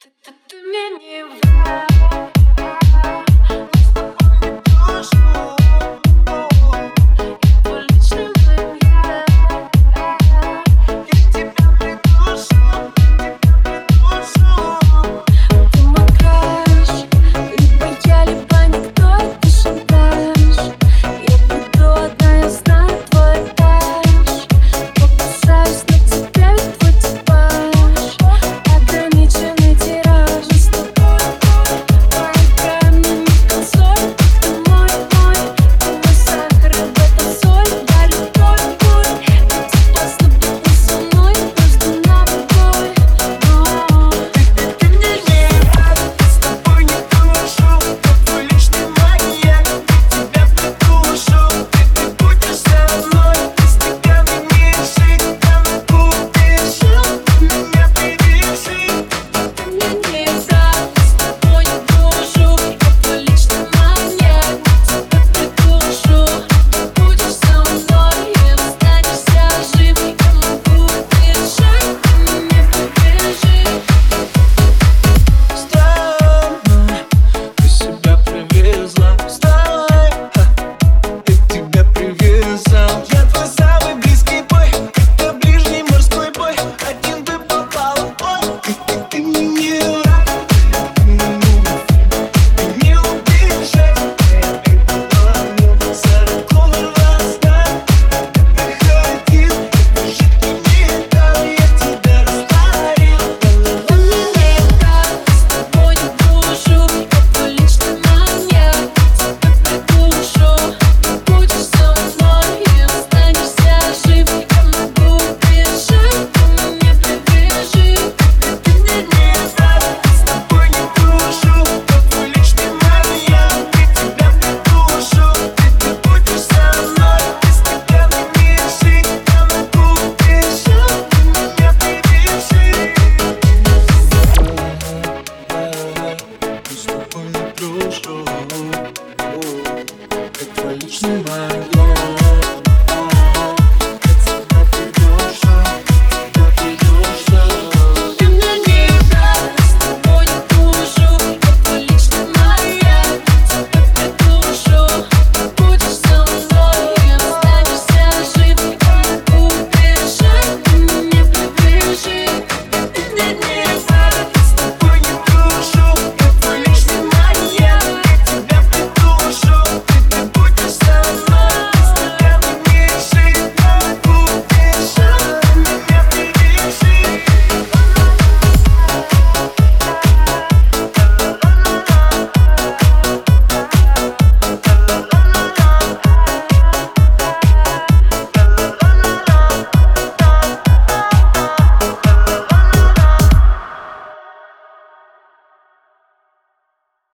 ты мне Yeah.